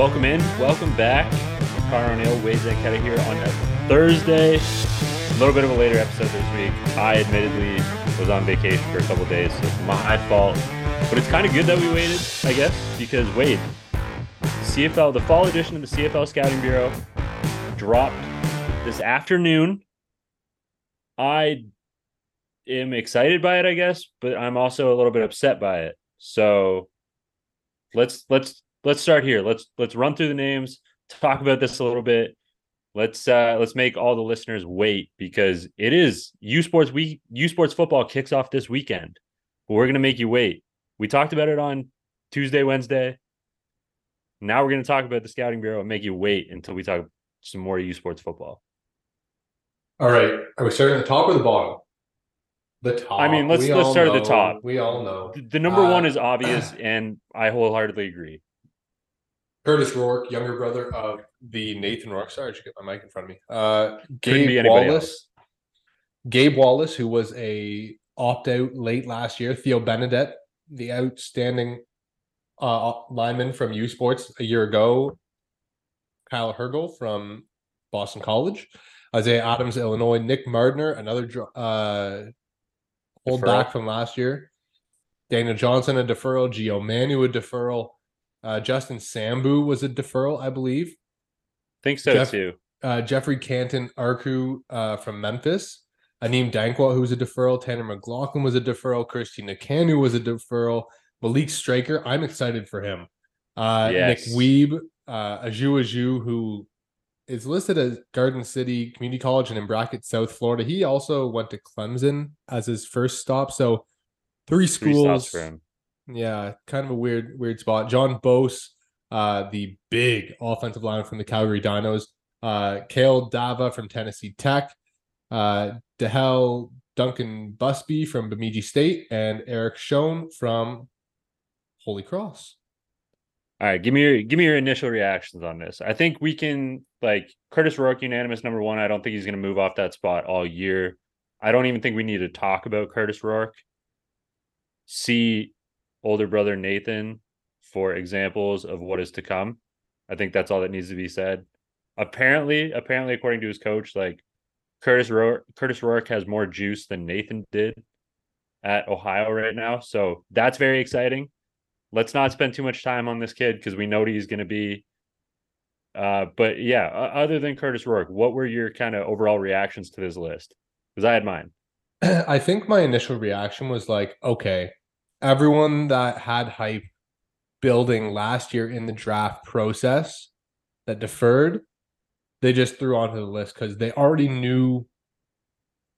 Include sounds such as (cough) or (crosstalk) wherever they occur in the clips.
Welcome in, welcome back. Connor O'Neill, Wade Zanketta here on Thursday. A little bit of a later episode this week. I admittedly was on vacation for a couple days, so it's my fault. But it's kind of good that we waited, I guess, because Wade, CFL, the fall edition of the CFL Scouting Bureau dropped this afternoon. I am excited by it, I guess, but I'm also a little bit upset by it. So let's let's let's start here. Let's let's run through the names, talk about this a little bit. Let's uh let's make all the listeners wait because it is U Sports week U Sports football kicks off this weekend. We're gonna make you wait. We talked about it on Tuesday, Wednesday. Now we're gonna talk about the scouting bureau and make you wait until we talk some more U Sports football. All right. Are we starting at the top or the bottom? The top. I mean, let's We let's start at the top. We all know. The- The number one Uh, is (clears throat) obvious, and I wholeheartedly agree. Curtis Rourke, younger brother of the Nathan Rourke. Sorry, I should get my mic in front of me. Uh, Gabe Wallace. Gabe Wallace, who was a opt out late last year. Theo Benedet, the outstanding uh, lineman from U Sports a year ago. Kyle Hergel from Boston College. Isaiah Adams, Illinois. Nick Mardner, another uh, hold back from last year. Daniel Johnson, a deferral. Gio Manu, a deferral. Uh, Justin Sambu was a deferral, I believe. Think so Jeff- too. Uh, Jeffrey Canton Arku uh, from Memphis. Anim Dankwah, who was a deferral. Tanner McLaughlin was a deferral. Christina Kanu was a deferral. Malik Straker, I'm excited for him. Uh, Yes. Nick Weeb, uh, Ajou Ajou, who is listed as Garden City Community College and in bracket South Florida. He also went to Clemson as his first stop. So three Three schools. him. Yeah, kind of a weird, weird spot. John Bose, uh, the big offensive line from the Calgary Dinos. Uh, Kale Dava from Tennessee Tech. Uh, Dehel Duncan Busby from Bemidji State, and Eric Schoen from Holy Cross. All right, give me your give me your initial reactions on this. I think we can like Curtis Rourke unanimous number one. I don't think he's going to move off that spot all year. I don't even think we need to talk about Curtis Rourke. See older brother Nathan for examples of what is to come. I think that's all that needs to be said. Apparently, apparently, according to his coach, like Curtis Rourke, Curtis Rourke has more juice than Nathan did at Ohio right now. So that's very exciting let's not spend too much time on this kid because we know what he's going to be. Uh, but yeah, other than Curtis Rourke, what were your kind of overall reactions to this list? Because I had mine. (clears throat) I think my initial reaction was like, okay, everyone that had hype building last year in the draft process that deferred, they just threw onto the list because they already knew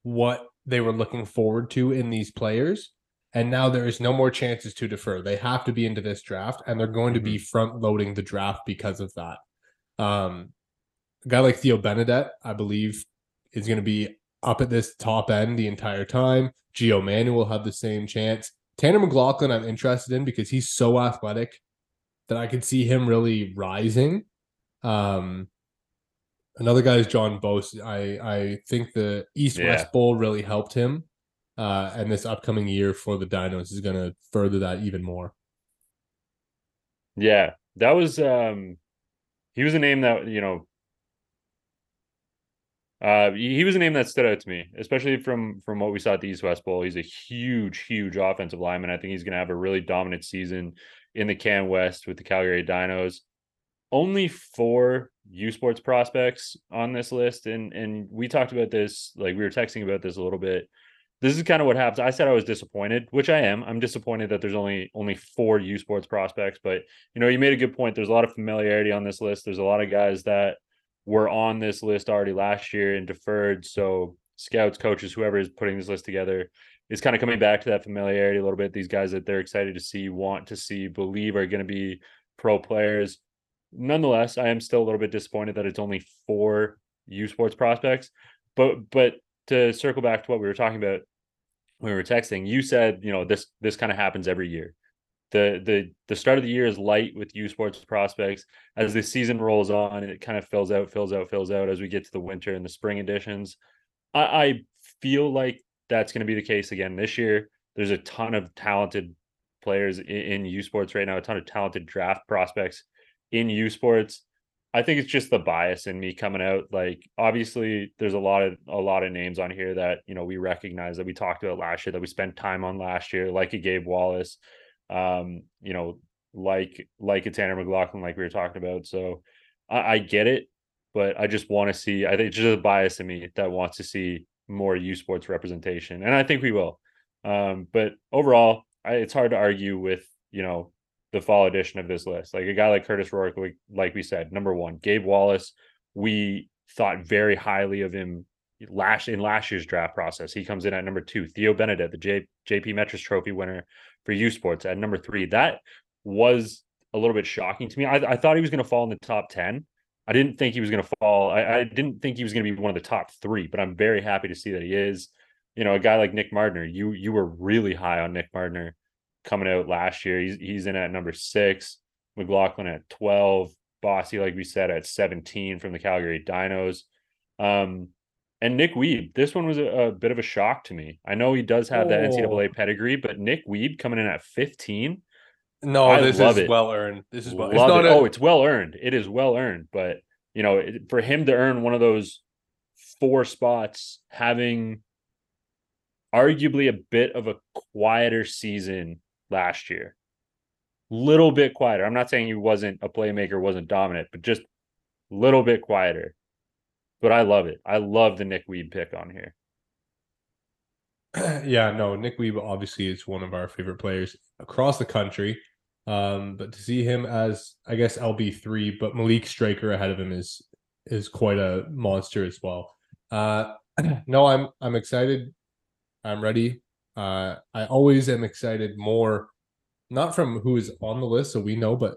what they were looking forward to in these players. And now there is no more chances to defer. They have to be into this draft, and they're going to be front loading the draft because of that. Um, a guy like Theo Benedet, I believe, is going to be up at this top end the entire time. Gio Manu will have the same chance. Tanner McLaughlin, I'm interested in because he's so athletic that I could see him really rising. Um, another guy is John Bose. I I think the East West Yeah. Bowl really helped him, uh, and this upcoming year for the Dinos is going to further that even more. Yeah, that was um he was a name that, you know, uh he was a name that stood out to me, especially from from what we saw at the East West Bowl. He's a huge, huge offensive lineman. I think he's gonna have a really dominant season in the Can West with the Calgary Dinos. Only four U Sports prospects on this list, and and we talked about this, like we were texting about this a little bit. This is kind of what happens. I said I was disappointed, which I am. I'm disappointed that there's only only four U Sports prospects, but you know, you made a good point. There's a lot of familiarity on this list. There's a lot of guys that were on this list already last year and deferred. So scouts, coaches, whoever is putting this list together is kind of coming back to that familiarity a little bit. These guys that they're excited to see, want to see, believe are going to be pro players. Nonetheless, I am still a little bit disappointed that it's only four U Sports prospects. But but to circle back to what we were talking about when we were texting, you said, you know, this this kind of happens every year the the the start of the year is light with U Sports prospects. As the season rolls on, it kind of fills out, fills out, fills out as we get to the winter and the spring editions. I, I feel like that's going to be the case again this year. There's a ton of talented players in, in U Sports right now, a ton of talented draft prospects in U Sports. I think it's just the bias in me coming out. Like, obviously, there's a lot of a lot of names on here that you know we recognize that we talked about last year, that we spent time on last year, like a Gabe Wallace, um, you know, like like a Tanner McLaughlin, like we were talking about. So I, I get it, but I just want to see. I think it's just a bias in me that wants to see more U Sports representation, and I think we will. Um, but overall, I, it's hard to argue with you know the fall edition of this list. Like a guy like Curtis Rourke, like, like we said, number one, Gabe Wallace. We thought very highly of him last in last year's draft process. He comes in at number two. Theo Benedet, the J, JP Metras Trophy winner for U Sports, at number three. That was a little bit shocking to me. I, I thought he was going to fall in the top ten. I didn't think he was going to fall. I, I didn't think he was going to be one of the top three, but I'm very happy to see that he is. You know, a guy like Nick Mardner. You you were really high on Nick Mardner coming out last year. He's he's in at number six. McLaughlin at 12. Bossy, like we said, at 17 from the Calgary Dinos. Um, and Nick Weeb, this one was a, a, bit of a shock to me. I know he does have oh. that NCAA pedigree, but Nick Weeb coming in at 15. No, I this is it. well earned. This is well, it's it. A... oh, it's well earned. It is well earned, but you know, for him to earn one of those four spots, having arguably a bit of a quieter season last year. Little bit quieter. I'm not saying he wasn't a playmaker, wasn't dominant, but just a little bit quieter. But I love it. I love the Nick Weeb pick on here. (clears throat) Yeah, no, Nick Weeb obviously is one of our favorite players across the country. Um, but to see him as I guess LB three, but Malik Straker ahead of him is is quite a monster as well. Uh, (clears throat) no, I'm I'm excited. I'm ready. Uh, I always am excited more, not from who is on the list, so we know, but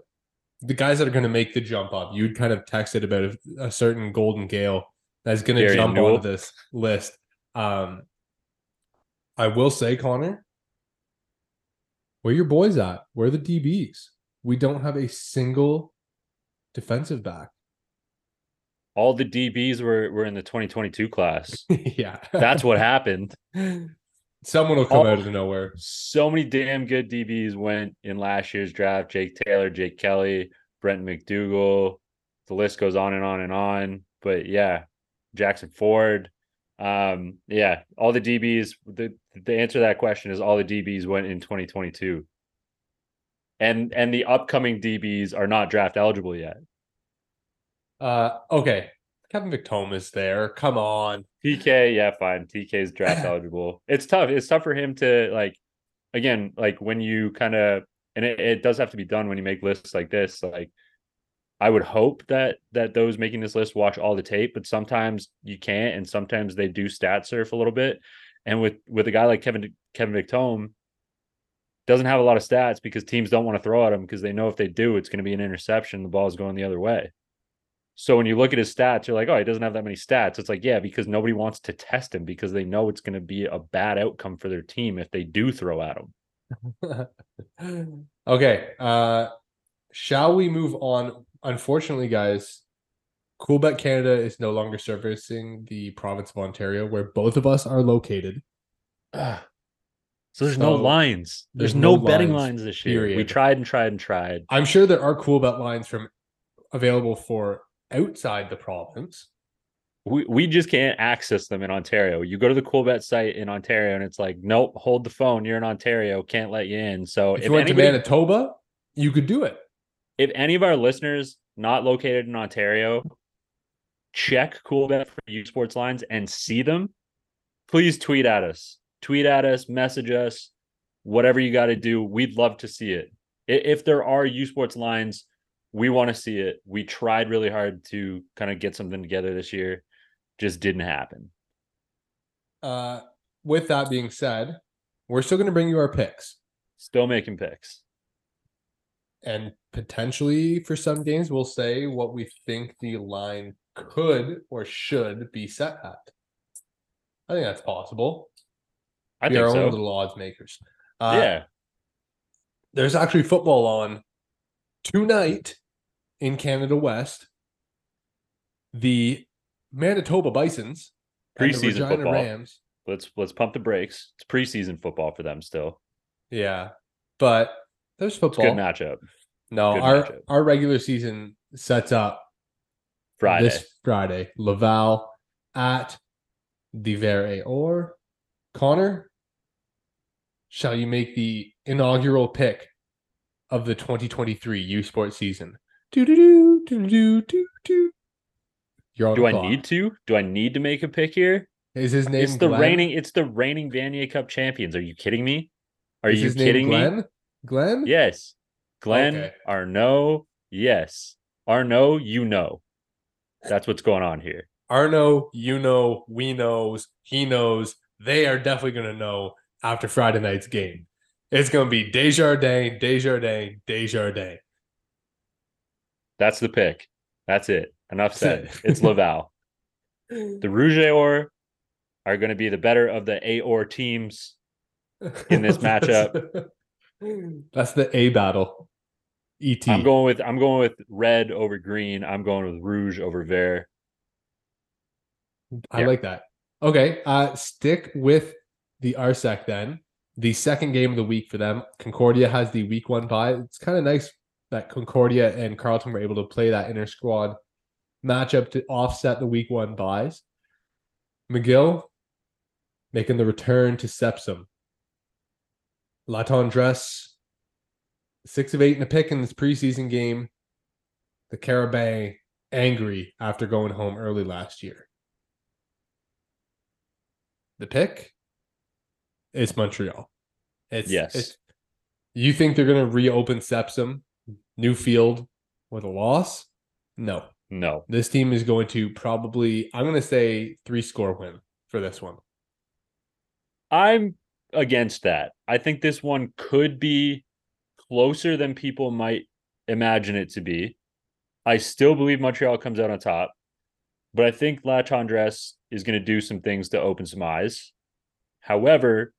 the guys that are going to make the jump up. You'd kind of texted about a, a certain Golden Gael that's going to jump Newell. onto this list. Um, I will say, Connor, where your boys at? Where the DBs? We don't have a single defensive back. All the DBs were were in the 2022 class. (laughs) yeah. That's what happened. (laughs) Someone will come All, out of nowhere. So many damn good DBs went in last year's draft. Jake Taylor, Jake Kelly, Brent McDougal. The list goes on and on and on. But yeah, Jackson Ford. Um, yeah, all the DBs. The the answer to that question is all the DBs went in 2022. And and the upcoming DBs are not draft eligible yet. Uh okay. Kevin is there. Come on. TK, yeah, fine. TK's draft (clears throat) eligible. It's tough. It's tough for him to like again, like when you kind of and it, it does have to be done when you make lists like this. Like I would hope that that those making this list watch all the tape, but sometimes you can't, and sometimes they do stat surf a little bit. And with with a guy like Kevin Kevin Victome, doesn't have a lot of stats because teams don't want to throw at him because they know if they do, it's going to be an interception. The ball is going the other way. So when you look at his stats, you're like, oh, he doesn't have that many stats. It's like, yeah, because nobody wants to test him because they know it's going to be a bad outcome for their team if they do throw at him. (laughs) okay. Uh shall we move on? Unfortunately, guys, Coolbet Canada is no longer servicing the province of Ontario where both of us are located. so there's so no lines. There's, there's no, no, betting lines, lines this year. Period. We tried and tried and tried. I'm sure there are cool bet lines from available for outside the province. We, we just can't access them in Ontario. You go to the Coolbet site in Ontario and it's like, nope, hold the phone. You're in Ontario, can't let you in. So if, if you went anybody, to Manitoba, you could do it. If any of our listeners not located in Ontario check Coolbet for U Sports lines and see them, please tweet at us. Tweet at us, message us, whatever you got to do. We'd love to see it. If there are U Sports lines we want to see it. We tried really hard to kind of get something together this year, just didn't happen. Uh, with that being said, we're still going to bring you our picks. Still making picks. And potentially for some games, we'll say what we think the line could or should be set at. I think that's possible. I think our so. own little odds makers. Uh, yeah. There's actually football on tonight in Canada West, the Manitoba Bisons, preseason football. Rams. Let's let's pump the brakes. It's preseason football for them still. Yeah, but there's football. good matchup. No, our matchup. our regular season sets up Friday. this Friday. Laval at the or Connor. Shall you make the inaugural pick of the 2023 U Sports season? Do do do do do do do. You're on Do the I clock. need to? Do I need to make a pick here? Is his name It's the Glenn? reigning. It's the reigning Vanier Cup champions. Are you kidding me? Are Is you kidding me? Glenn? Glenn? Yes. Glenn Okay. Arnaud. Yes. Arnaud, you know. That's what's going on here. Arno, you know, we knows, he knows. They are definitely going to know after Friday night's game. It's going to be Desjardins, Desjardins, Desjardins. That's the pick. That's it. Enough said. It's Laval. (laughs) The Rouge Or are going to be the better of the A or teams. In this (laughs) matchup. (laughs) (laughs) That's the A battle. ET. I'm going with I'm going with red over green. I'm going with rouge over vert. I yeah. like that. Okay. Uh stick with the RSEQ then. The second game of the week for them. Concordia has the week one bye. It's kind of nice that Concordia and Carleton were able to play that inner squad matchup to offset the week one buys. McGill making the return to CEPSUM. La Tendresse, six of eight in a pick in this preseason game. The Carabin angry after going home early last year. The pick is Montreal. It's Yes. It's, you think they're going to reopen CEPSUM, new field with a loss? No. No. This team is going to probably, I'm going to say three score win for this one. I'm against that. I think this one could be closer than people might imagine it to be. I still believe Montreal comes out on top, but I think La Tendresse is going to do some things to open some eyes. However,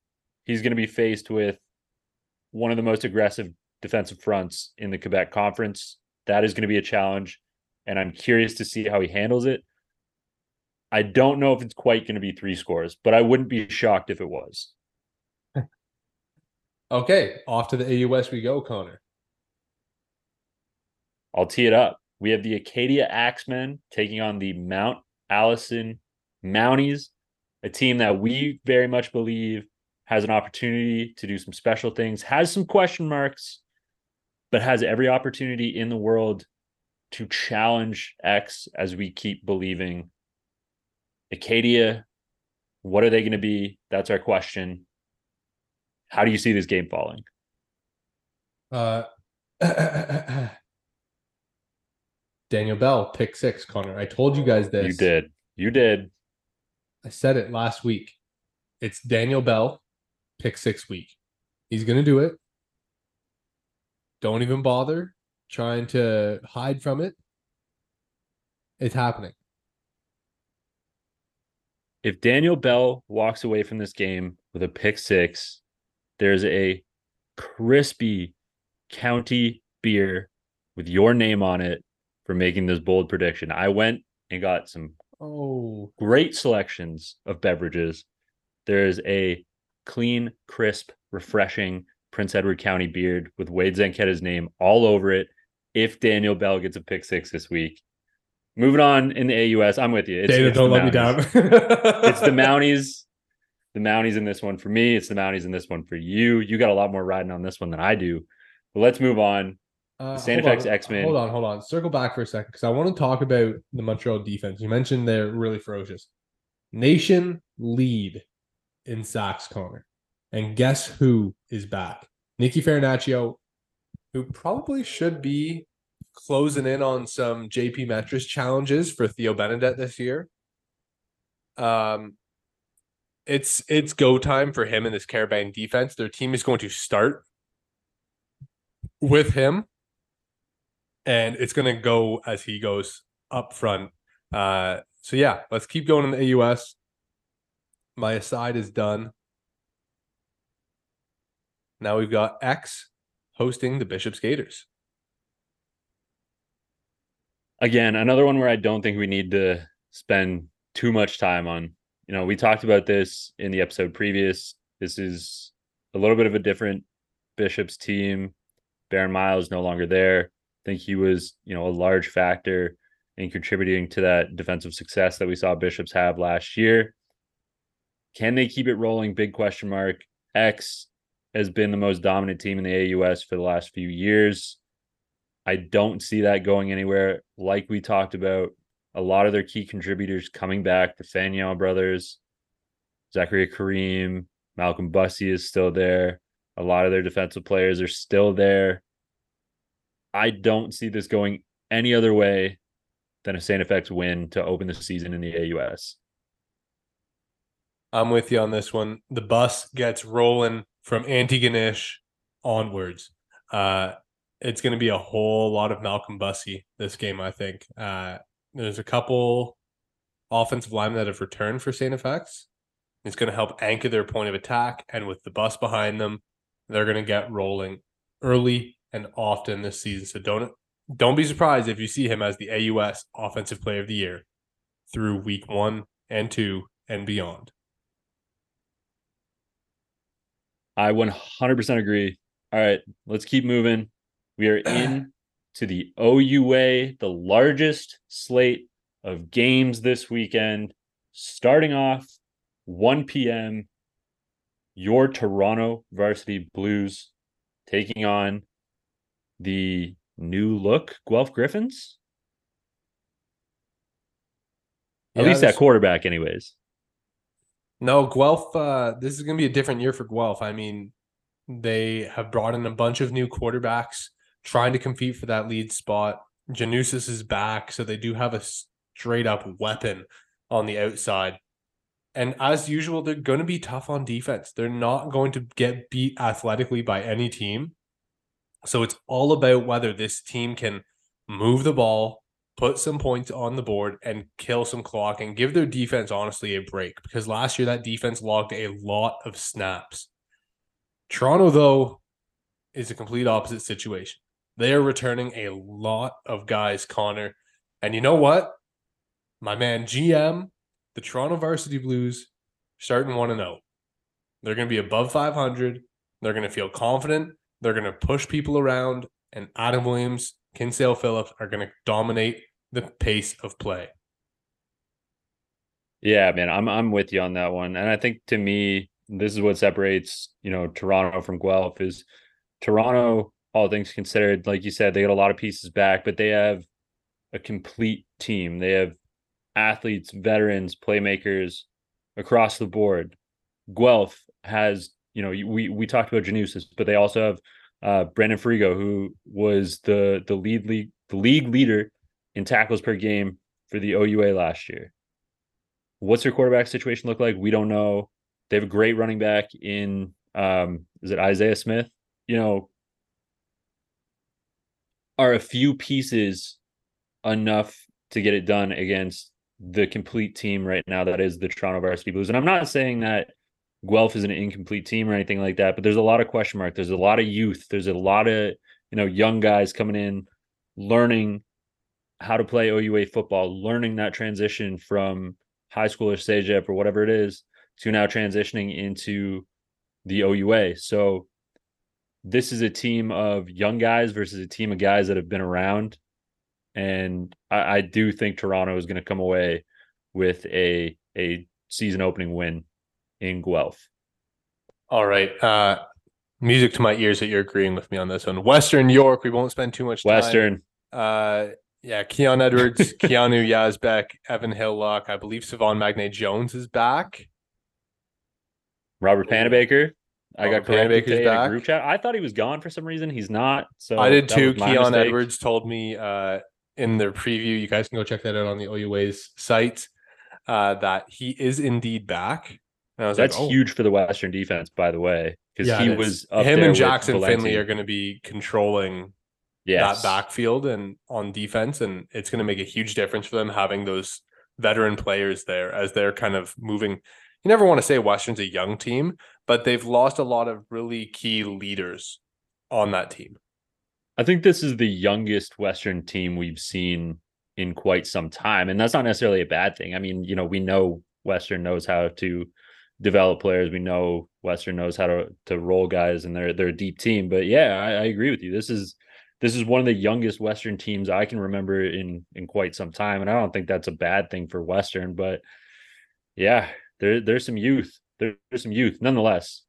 he's going to be faced with one of the most aggressive defensive fronts in the Quebec Conference. That is going to be a challenge, and I'm curious to see how he handles it. I don't know if it's quite going to be three scores, but I wouldn't be shocked if it was. Okay, off to the AUS we go, Connor. I'll tee it up. We have the Acadia Axemen taking on the Mount Allison Mounties, a team that we very much believe has an opportunity to do some special things, has some question marks, but has every opportunity in the world to challenge X as we keep believing. Acadia, what are they going to be? That's our question. How do you see this game falling? Uh, (laughs) Daniel Bell, pick six, Connor. I told you guys this. You did. You did. I said it last week. It's Daniel Bell, pick six week. He's going to do it. Don't even bother trying to hide from it. It's happening. if Daniel Bell walks away from this game with a pick six, there's a crispy county beer with your name on it for making this bold prediction. I went and got some Oh, great selections of beverages. There's a clean, crisp, refreshing Prince Edward County beard with Wade Zanketta's name all over it. If Daniel Bell gets a pick six this week, moving on in the AUS, I'm with you. It's, Dana, it's don't let me down. (laughs) It's the Mounties. The Mounties in this one for me. It's the Mounties in this one for you. You got a lot more riding on this one than I do. But let's move on. Uh, Santa hold Fe's X-Men. Hold on, hold on. Circle back for a second because I want to talk about the Montreal defense. You mentioned they're really ferocious. Nation lead in sacks, Connor. And guess who is back? Nicky Farinaccio, who probably should be closing in on some JP Metras challenges for Theo Benedet this year. Um, it's it's go time for him in this Carabine defense. Their team is going to start with him and it's going to go as he goes up front. Uh, so yeah, let's keep going in the AUS. My aside is done. Now we've got X hosting the Bishop's Gaiters. Again, another one where I don't think we need to spend too much time on. You know, we talked about this in the episode previous. This is a little bit of a different Bishops team. Baron Miles no longer there. I think he was, you know, a large factor in contributing to that defensive success that we saw Bishops have last year. Can they keep it rolling? Big question mark. X has been the most dominant team in the AUS for the last few years. I don't see that going anywhere. Like we talked about, a lot of their key contributors coming back, the Fanyao brothers, Zachary Kareem, Malcolm Bussey is still there. A lot of their defensive players are still there. I don't see this going any other way than a Saint FX win to open the season in the AUS. I'm with you on this one. The bus gets rolling from Antigonish onwards. Uh, it's going to be a whole lot of Malcolm Bussey this game, I think. Uh, there's a couple offensive linemen that have returned for St. FX. It's going to help anchor their point of attack. And with the bus behind them, they're going to get rolling early and often this season. So don't don't be surprised if you see him as the AUS Offensive Player of the Year through week one and two and beyond. I 100% agree. All right, let's keep moving. We are in (clears throat) to the OUA, the largest slate of games this weekend. Starting off 1 p.m., your Toronto Varsity Blues taking on the new look Guelph Gryphons. At yeah, least that quarterback, anyways. No, Guelph. Uh, this is going to be a different year for Guelph. I mean, they have brought in a bunch of new quarterbacks trying to compete for that lead spot. Janusis is back, so they do have a straight up weapon on the outside. And as usual, they're going to be tough on defense. They're not going to get beat athletically by any team. So it's all about whether this team can move the ball, put some points on the board, and kill some clock and give their defense, honestly, a break. Because last year, that defense logged a lot of snaps. Toronto, though, is a complete opposite situation. They are returning a lot of guys, Connor. And you know what? My man GM, the Toronto Varsity Blues, starting 1 0. They're going to be above 500. They're going to feel confident. They're going to push people around. And Adam Williams, Kinsale Phillips are going to dominate the pace of play. Yeah, man, I'm I'm with you on that one. And I think to me, this is what separates, you know, Toronto from Guelph is Toronto all things considered, like you said, they got a lot of pieces back, but they have a complete team. They have athletes, veterans, playmakers across the board. Guelph has, you know, we we talked about Janusis, but they also have uh, Brandon Frigo, who was the the lead league the league leader in tackles per game for the OUA last year. What's their quarterback situation look like? We don't know. They have a great running back in um, is it Isaiah Smith? You know, are a few pieces enough to get it done against the complete team right now that is the Toronto Varsity Blues. And I'm not saying that Guelph is an incomplete team or anything like that, but there's a lot of question mark. There's a lot of youth. There's a lot of, you know, young guys coming in learning how to play OUA football, learning that transition from high school or CEGEP or whatever it is to now transitioning into the OUA. So this is a team of young guys versus a team of guys that have been around. And I, I do think Toronto is going to come away with a a season opening win in Guelph. All right. Uh music to my ears that you're agreeing with me on this one. Western York, we won't spend too much time. Western. Uh yeah, Keon Edwards, (laughs) Keanu Yazbek, Evan Hillock. I believe Savon Magne Jones is back. Robert Panabaker. I got connected in a group chat. I thought he was gone for some reason. He's not. So I did too. Keon mistake. Edwards told me uh, in the preview. You guys can go check that out on the OUA's site. Uh, that he is indeed back. That's like, oh. huge for the Western defense, by the way, because yeah, he was him and Jackson Finley are going to be controlling yes. that backfield and on defense, and it's going to make a huge difference for them having those veteran players there as they're kind of moving you never want to say Western's a young team, but they've lost a lot of really key leaders on that team. I think this is the youngest Western team we've seen in quite some time. And that's not necessarily a bad thing. I mean, you know, we know Western knows how to develop players. We know Western knows how to to roll guys, and they're they're a deep team. But yeah, I, I agree with you. This is this is one of the youngest Western teams I can remember in in quite some time, and I don't think that's a bad thing for Western. But yeah, there there's some youth. There, there's some youth. Nonetheless,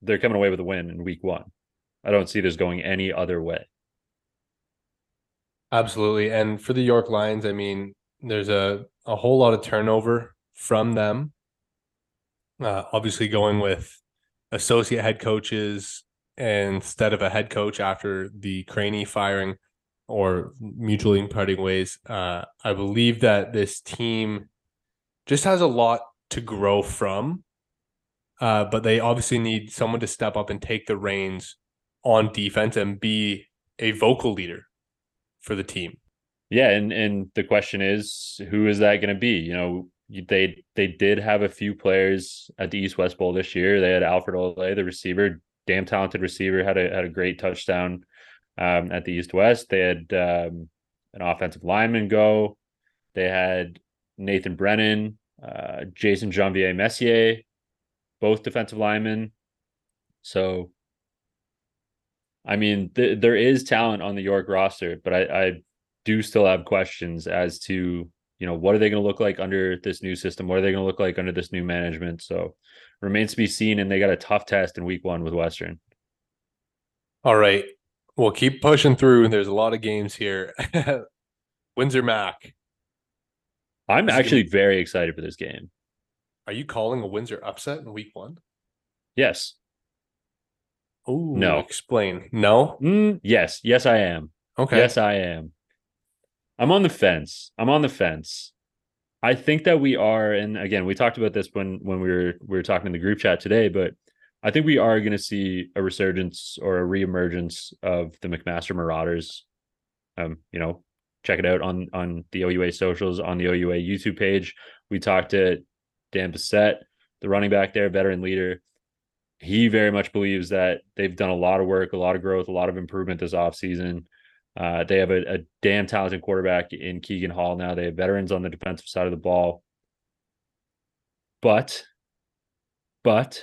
they're coming away with a win in week one. I don't see this going any other way. Absolutely. And for the York Lions, I mean, there's a, a whole lot of turnover from them. Uh, obviously, going with associate head coaches instead of a head coach after the Craney firing or mutually parting ways. Uh, I believe that this team just has a lot to grow from. Uh, but they obviously need someone to step up and take the reins on defense and be a vocal leader for the team. Yeah, and and the question is, who is that going to be? You know, they they did have a few players at the East West Bowl this year. They had Alfred Ole, the receiver, damn talented receiver, had a had a great touchdown um, at the East West. They had um, an offensive lineman go. They had Nathan Brennan, uh, Jason Janvier Messier, both defensive linemen. So I mean, th- there is talent on the York roster, but I, I do still have questions as to you know what are they going to look like under this new system? What are they going to look like under this new management? So remains to be seen. And they got a tough test in week one with Western. All right, we'll keep pushing through. There's a lot of games here. (laughs) Windsor Mac. I'm actually very excited for this game. Are you calling a Windsor upset in week one? Yes. Oh no! Explain. No. Mm, yes. Yes, I am. Okay. Yes, I am. I'm on the fence. I'm on the fence. I think that we are, and again, we talked about this when when we were we were talking in the group chat today, but I think we are going to see a resurgence or a reemergence of the McMaster Marauders. Um, you know, check it out on on the OUA socials on the OUA YouTube page. We talked to Dan Bissett, the running back there, veteran leader he very much believes that they've done a lot of work, a lot of growth, a lot of improvement this offseason. Uh, they have a, a, damn talented quarterback in Keegan Hall now. They have veterans on the defensive side of the ball. But, but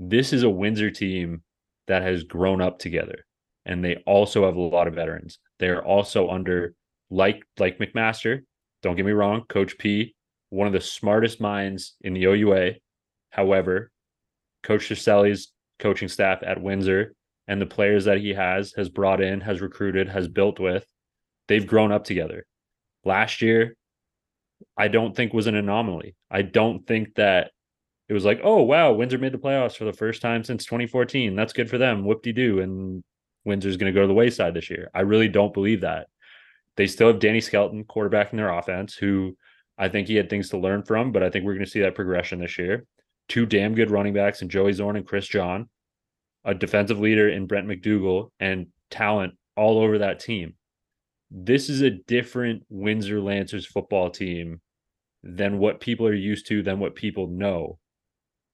this is a Windsor team that has grown up together. And they also have a lot of veterans. They're also under like like McMaster. Don't get me wrong, Coach P, one of the smartest minds in the OUA. However, Coach Circelli's coaching staff at Windsor and the players that he has has brought in, has recruited, has built with, they've grown up together. Last year, I don't think was an anomaly. I don't think that it was like, oh wow, Windsor made the playoffs for the first time since 2014. That's good for them. Whoop de doo. And Windsor's going to go to the wayside this year. I really don't believe that. They still have Danny Skelton, quarterback in their offense, who I think he had things to learn from, but I think we're going to see that progression this year two damn good running backs in Joey Zorn and Chris John, a defensive leader in Brent McDougal, and talent all over that team. This is a different Windsor Lancers football team than what people are used to, than what people know.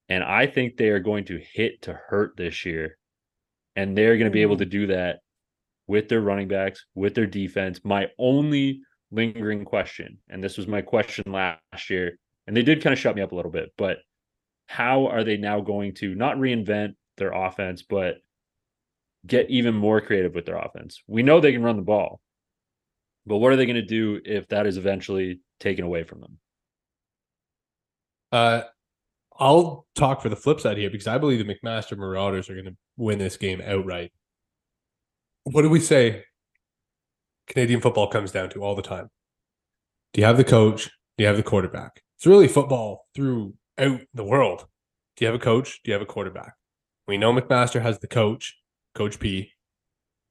And I think they are going to hit to hurt this year. And they're going to be able to mm. do that with their running backs, with their defense. My only lingering question, and this was my question last year, and they did kind of shut me up a little bit, but how are they now going to not reinvent their offense, but get even more creative with their offense? We know they can run the ball, but what are they going to do if that is eventually taken away from them? Uh, I'll talk for the flip side here because I believe the McMaster Marauders are going to win this game outright. What do we say? Canadian football comes down to all the time. Do you have the coach? Do you have the quarterback? It's really football throughout the world. Do you have a coach? Do you have a quarterback? We know McMaster has the coach, Coach P.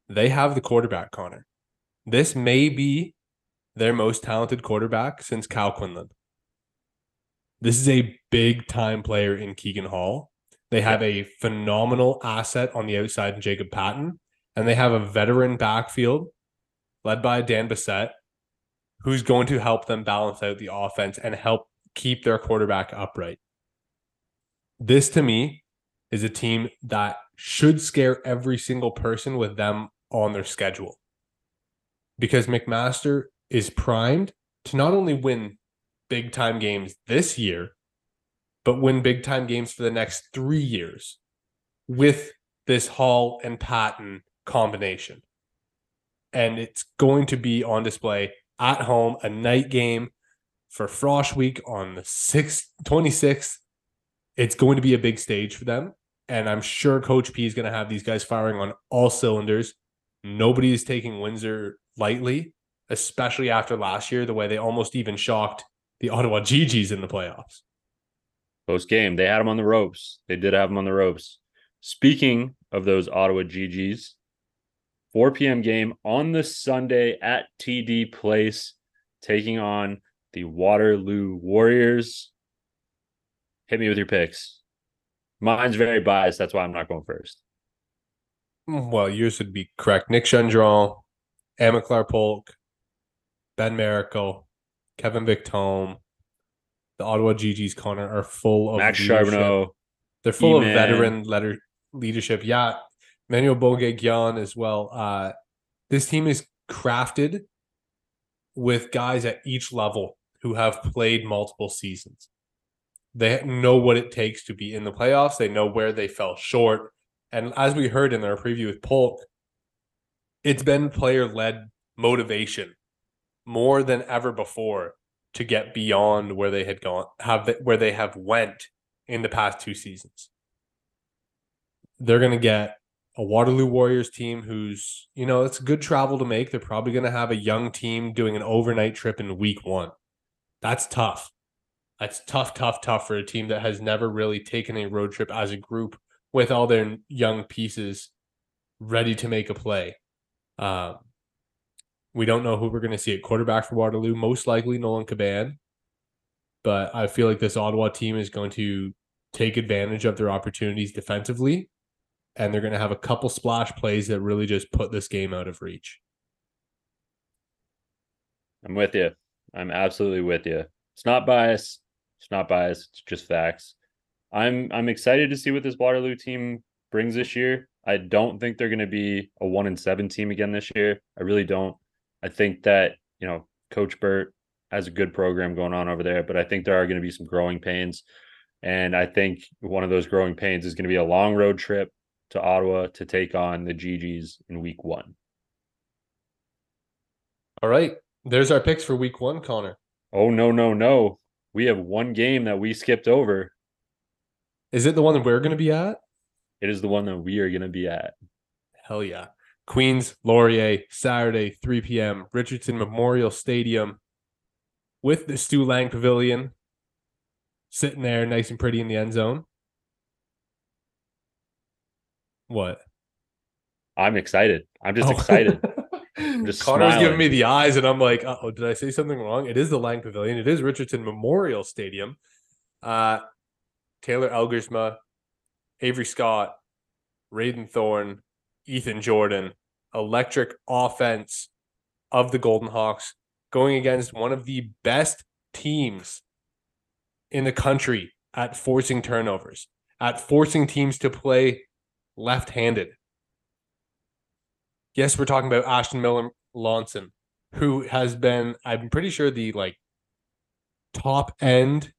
They have the quarterback, Connor. This may be their most talented quarterback since Kyle Quinlan. This is a big time player in Keegan Hall. They have a phenomenal asset on the outside in Jacob Patton, and they have a veteran backfield led by Dan Bissett, who's going to help them balance out the offense and help keep their quarterback upright. This to me is a team that should scare every single person with them on their schedule. Because McMaster is primed to not only win big time games this year, but win big time games for the next three years with this Hall and Patton combination. And it's going to be on display at home, a night game for Frosh Week on the 6th, 26th. It's going to be a big stage for them. And I'm sure Coach P is going to have these guys firing on all cylinders. Nobody is taking Windsor lightly, especially after last year, the way they almost even shocked the Ottawa GGs in the playoffs. Post game, they had them on the ropes. They did have them on the ropes. Speaking of those Ottawa GGs, 4 p.m. game on the Sunday at TD Place, taking on the Waterloo Warriors. Hit me with your picks. Mine's very biased. That's why I'm not going first. Mm, well, yours would be correct. Nick Gendron, Amiclar Polk, Ben Miracle, Kevin Victome, the Ottawa GGs Connor are full of Max leadership. Charbonneau. They're full of E-Man. veteran letter leadership. Yeah, Manuel Bogue Guion as well. Uh, this team is crafted with guys at each level who have played multiple seasons. They know what it takes to be in the playoffs. They know where they fell short. And as we heard in our preview with Polk, it's been player led motivation more than ever before to get beyond where they had gone, have the, where they have went in the past two seasons. They're going to get a Waterloo Warriors team who's, you know, it's good travel to make. They're probably going to have a young team doing an overnight trip in week one. That's tough. That's tough, tough, tough for a team that has never really taken a road trip as a group with all their young pieces ready to make a play. Um, we don't know who we're going to see at quarterback for Waterloo. Most likely Nolan Caban. But I feel like this Ottawa team is going to take advantage of their opportunities defensively. And they're going to have a couple splash plays that really just put this game out of reach. I'm with you. I'm absolutely with you. It's not bias. It's not bias. It's just facts. I'm I'm excited to see what this Waterloo team brings this year. I don't think they're going to be a one and seven team again this year. I really don't. I think that you know Coach Burt has a good program going on over there, but I think there are going to be some growing pains, and I think one of those growing pains is going to be a long road trip to Ottawa to take on the GGs in Week One. All right. There's our picks for week one, Connor. Oh no no no! We have one game that we skipped over. Is it the one that we're going to be at? It is the one that we are going to be at. Hell yeah. Queens, Laurier, Saturday, 3 p.m., Richardson Memorial Stadium with the Stu Lang Pavilion sitting there nice and pretty in the end zone. What? I'm excited. I'm just Oh. excited. (laughs) just Connor's smiling. giving me the eyes, and I'm like, oh, did I say something wrong? It is the Lang Pavilion. It is Richardson Memorial Stadium. Uh, Taylor Elgersma, Avery Scott, Raiden Thorne, Ethan Jordan, electric offense of the Golden Hawks going against one of the best teams in the country at forcing turnovers, at forcing teams to play left handed. Yes, we're talking about Ashton Miller Lawson, who has been, I'm pretty sure, the like top end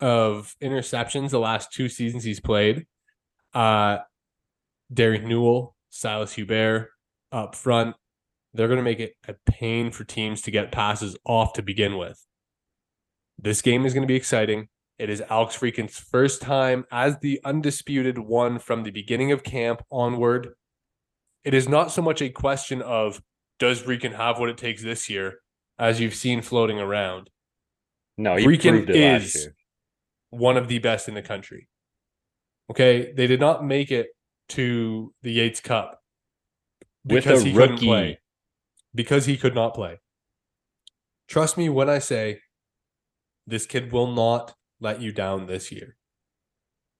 of interceptions the last two seasons he's played. Uh Derek Newell, Silas Hubert up front. They're going to make it a pain for teams to get passes off to begin with. This game is going to be exciting. It is Alex Freakin's first time as the undisputed one from the beginning of camp onward. It is not so much a question of does Freakin have what it takes this year, as you've seen floating around. No, he Freakin proved it last is one of the best in the country. Okay, they did not make it to the Yates Cup With because a he couldn't rookie. play. Because he could not play. Trust me when I say this kid will not let you down this year.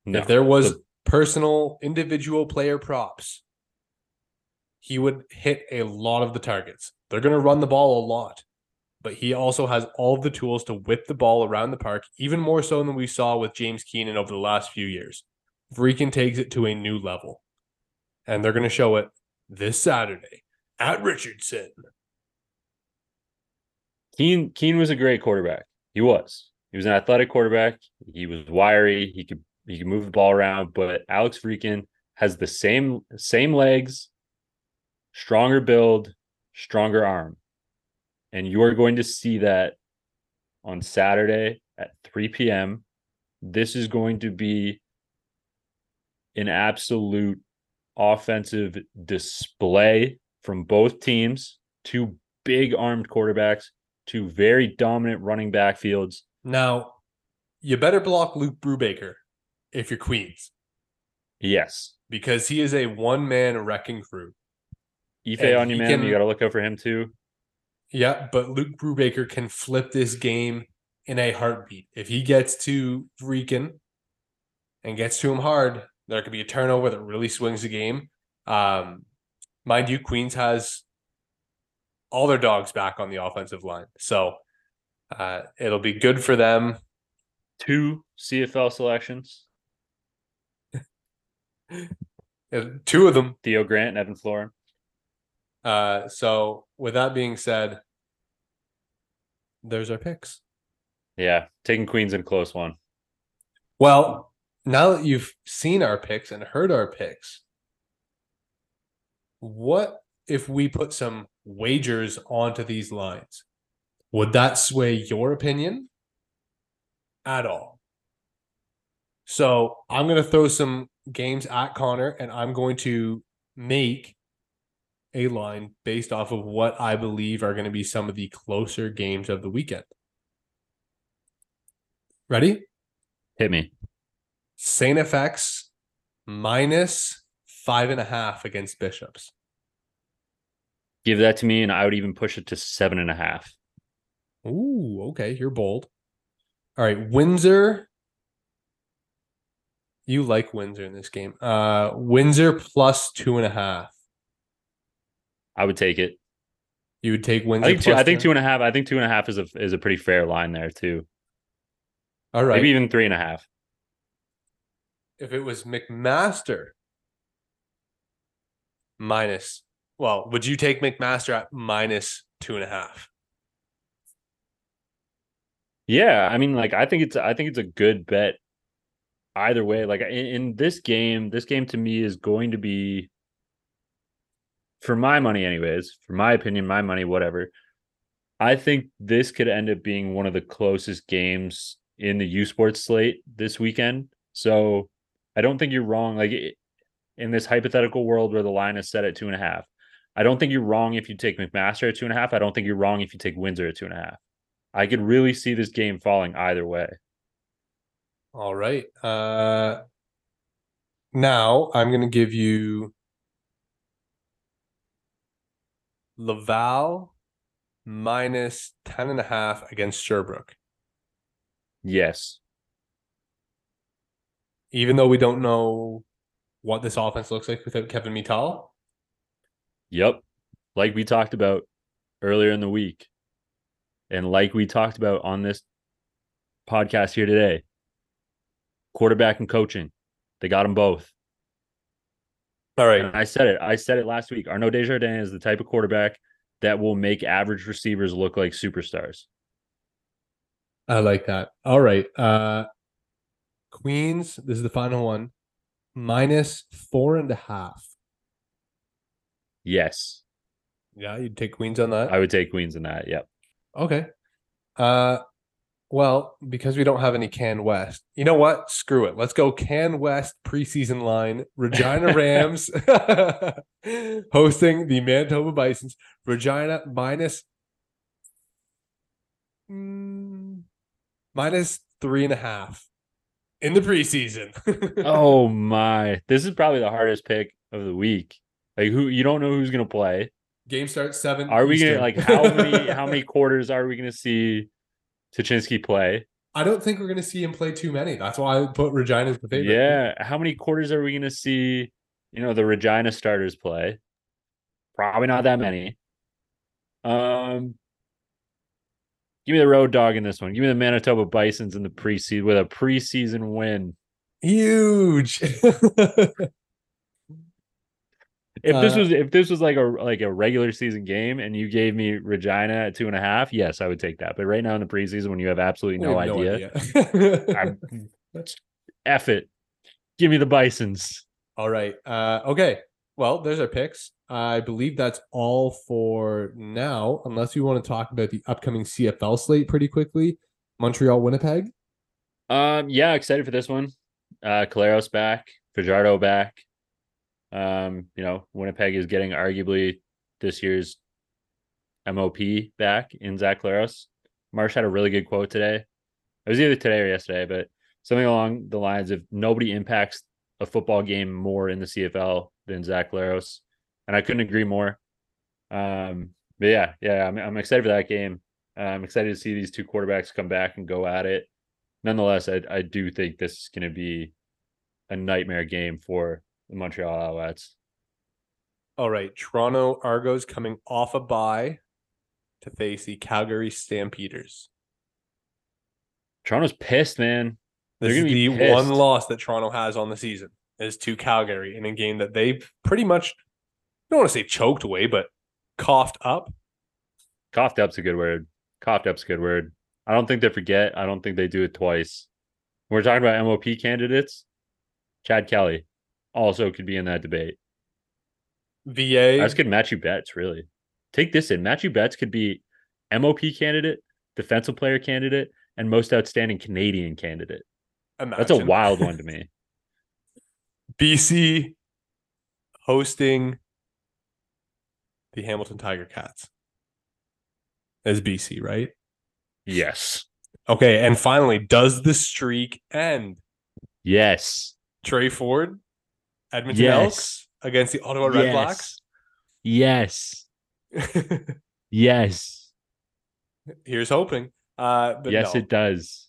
No, if there was the- personal individual player props, he would hit a lot of the targets. They're going to run the ball a lot, but he also has all of the tools to whip the ball around the park, even more so than we saw with James Keenan over the last few years. Freakin takes it to a new level, and they're going to show it this Saturday at Richardson. Keen Keen was a great quarterback. He was. He was an athletic quarterback. He was wiry. He could he could move the ball around, but Alex Freakin has the same same legs, stronger build, stronger arm. And you are going to see that on Saturday at 3 p.m. This is going to be an absolute offensive display from both teams. Two big armed quarterbacks, two very dominant running back fields. Now, you better block Luke Brubaker if you're Queens Yes. because he is a one man wrecking crew. Ife you, man. can- You got to look out for him too. Yeah, but Luke Brubaker can flip this game in a heartbeat. If he gets to Freakin and gets to him hard, there could be a turnover that really swings the game. Um, mind you, Queens has all their dogs back on the offensive line. So uh, it'll be good for them. Two CFL selections (laughs) Two of them. Theo Grant and Evan Florin. Uh, so with that being said, there's our picks. Yeah. Taking Queens in close one. Well, now that you've seen our picks and heard our picks, what if we put some wagers onto these lines? Would that sway your opinion at all? So I'm going to throw some games at Connor and I'm going to make a line based off of what I believe are going to be some of the closer games of the weekend. Ready? Hit me. Saint FX minus five and a half against Bishops. Give that to me, and I would even push it to seven and a half. Ooh, okay. You're bold. All right. Windsor. You like Windsor in this game. Uh Windsor plus two and a half. I would take it. You would take Windsor. I think two, I think two and a half. I think two and a half is a is a pretty fair line there too. All right. Maybe even three and a half. If it was McMaster minus, well, would you take McMaster at minus two and a half? Yeah, I mean, like I think it's I think it's a good bet either way. Like in, in this game, this game to me is going to be for my money, anyways, for my opinion, my money, whatever. I think this could end up being one of the closest games in the U Sports slate this weekend. So I don't think you're wrong. Like in this hypothetical world where the line is set at two and a half, I don't think you're wrong if you take McMaster at two and a half. I don't think you're wrong if you take Windsor at two and a half. I could really see this game falling either way. All right. Uh now I'm gonna give you Laval minus 10 and a half against Sherbrooke. Yes. Even though we don't know what this offense looks like without Kevin Mital. Yep. Like we talked about earlier in the week. And like we talked about on this podcast here today. Quarterback and coaching. They got them both. All right. And I said it. I said it last week. Arnaud Desjardins is the type of quarterback that will make average receivers look like superstars. I like that. All right. Uh Queens, this is the final one. Minus four and a half. Yes. Yeah, you'd take Queens on that. I would take Queens in that. Yep. Okay. Uh well, because we don't have any Can West. You know what? Screw it. Let's go Can West preseason line. Regina (laughs) Rams (laughs) hosting the Manitoba Bisons. Regina minus mm, minus three and a half in the preseason. (laughs) Oh my. This is probably the hardest pick of the week. Like who you don't know who's gonna play. Game starts seven. Are we Eastern. gonna like how many (laughs) how many quarters are we gonna see Tuchinski play? I don't think we're gonna see him play too many. That's why I put Regina as the favorite. Yeah. How many quarters are we gonna see, you know, the Regina starters play? Probably not that many. Um give me the road dog in this one. Give me the Manitoba Bisons in the preseason with a preseason win. Huge. If this Uh, was if this was like a like a regular season game and you gave me Regina at two and a half, yes, I would take that. But right now in the preseason, when you have absolutely no have idea, idea. I'm (laughs) F it. Give me the Bisons. All right. Uh, okay. Well, there's our picks. I believe that's all for now, unless you want to talk about the upcoming CFL slate pretty quickly. Montreal, Winnipeg. Um, yeah, excited for this one. Uh Collaros back, Fajardo back. Um, you know, Winnipeg is getting arguably this year's MOP back in Zach Collaros. Marsh had a really good quote today. It was either today or yesterday, but something along the lines of nobody impacts a football game more in the CFL than Zach Collaros. And I couldn't agree more. Um, but yeah, yeah, I'm I'm excited for that game. Uh, I'm excited to see these two quarterbacks come back and go at it. Nonetheless, I I do think this is going to be a nightmare game for the Montreal Alouettes. All right. Toronto Argos coming off a bye to face the Calgary Stampeders. Toronto's pissed, man. This is the be one loss that Toronto has on the season is to Calgary in a game that they pretty much don't want to say choked away, but coughed up. Coughed up's a good word. Coughed up's a good word. I don't think they forget. I don't think they do it twice. When we're talking about MOP candidates, Chad Kelly also could be in that debate. VA. As could Matthew Betts, really. Take this in. Matthew Betts could be MOP candidate, defensive player candidate, and most outstanding Canadian candidate. That's a wild one to me. (laughs) BC hosting the Hamilton Tiger Cats. As BC, right? Yes. Okay, and finally, does the streak end? Yes. Tre Ford, Edmonton Yes. Elks against the Ottawa Red yes. Yes. Blacks. (laughs) Yes. Here's hoping. Uh, but yes, no. it does.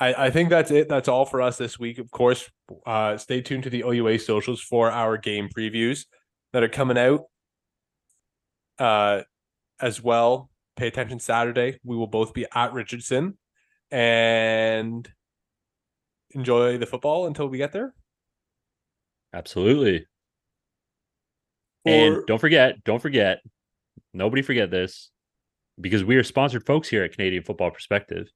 I, I think that's it. That's all for us this week. Of course, uh, stay tuned to the OUA socials for our game previews that are coming out uh, as well. Pay attention Saturday. We will both be at Richardson and enjoy the football until we get there. Absolutely. Or- And don't forget, don't forget, nobody forget this because we are sponsored folks here at Canadian Football Perspective.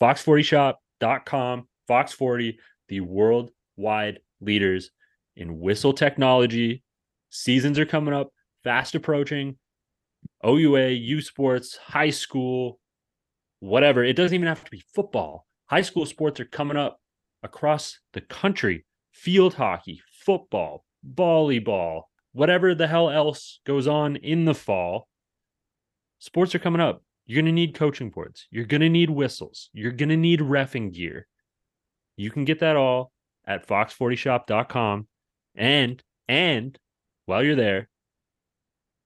Fox40shop.com, Fox 40, the worldwide leaders in whistle technology. Seasons are coming up, fast approaching. OUA, U Sports, high school, whatever. It doesn't even have to be football. High school sports are coming up across the country. Field hockey, football, volleyball, whatever the hell else goes on in the fall. Sports are coming up. You're going to need coaching boards. You're going to need whistles. You're going to need refing gear. You can get that all at fox40shop.com. And, and while you're there,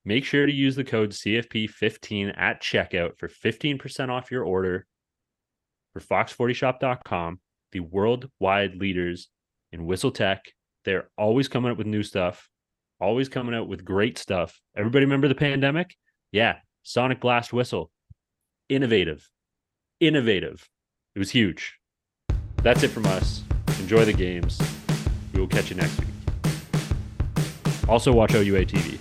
make sure to use the code CFP15 at checkout for 15% off your order for fox40shop.com, the worldwide leaders in whistle tech. They're always coming up with new stuff, always coming out with great stuff. Everybody remember the pandemic? Yeah, Sonik Blast whistle. Innovative. Innovative. It was huge. That's it from us. Enjoy the games. We will catch you next week. Also, watch OUA TV.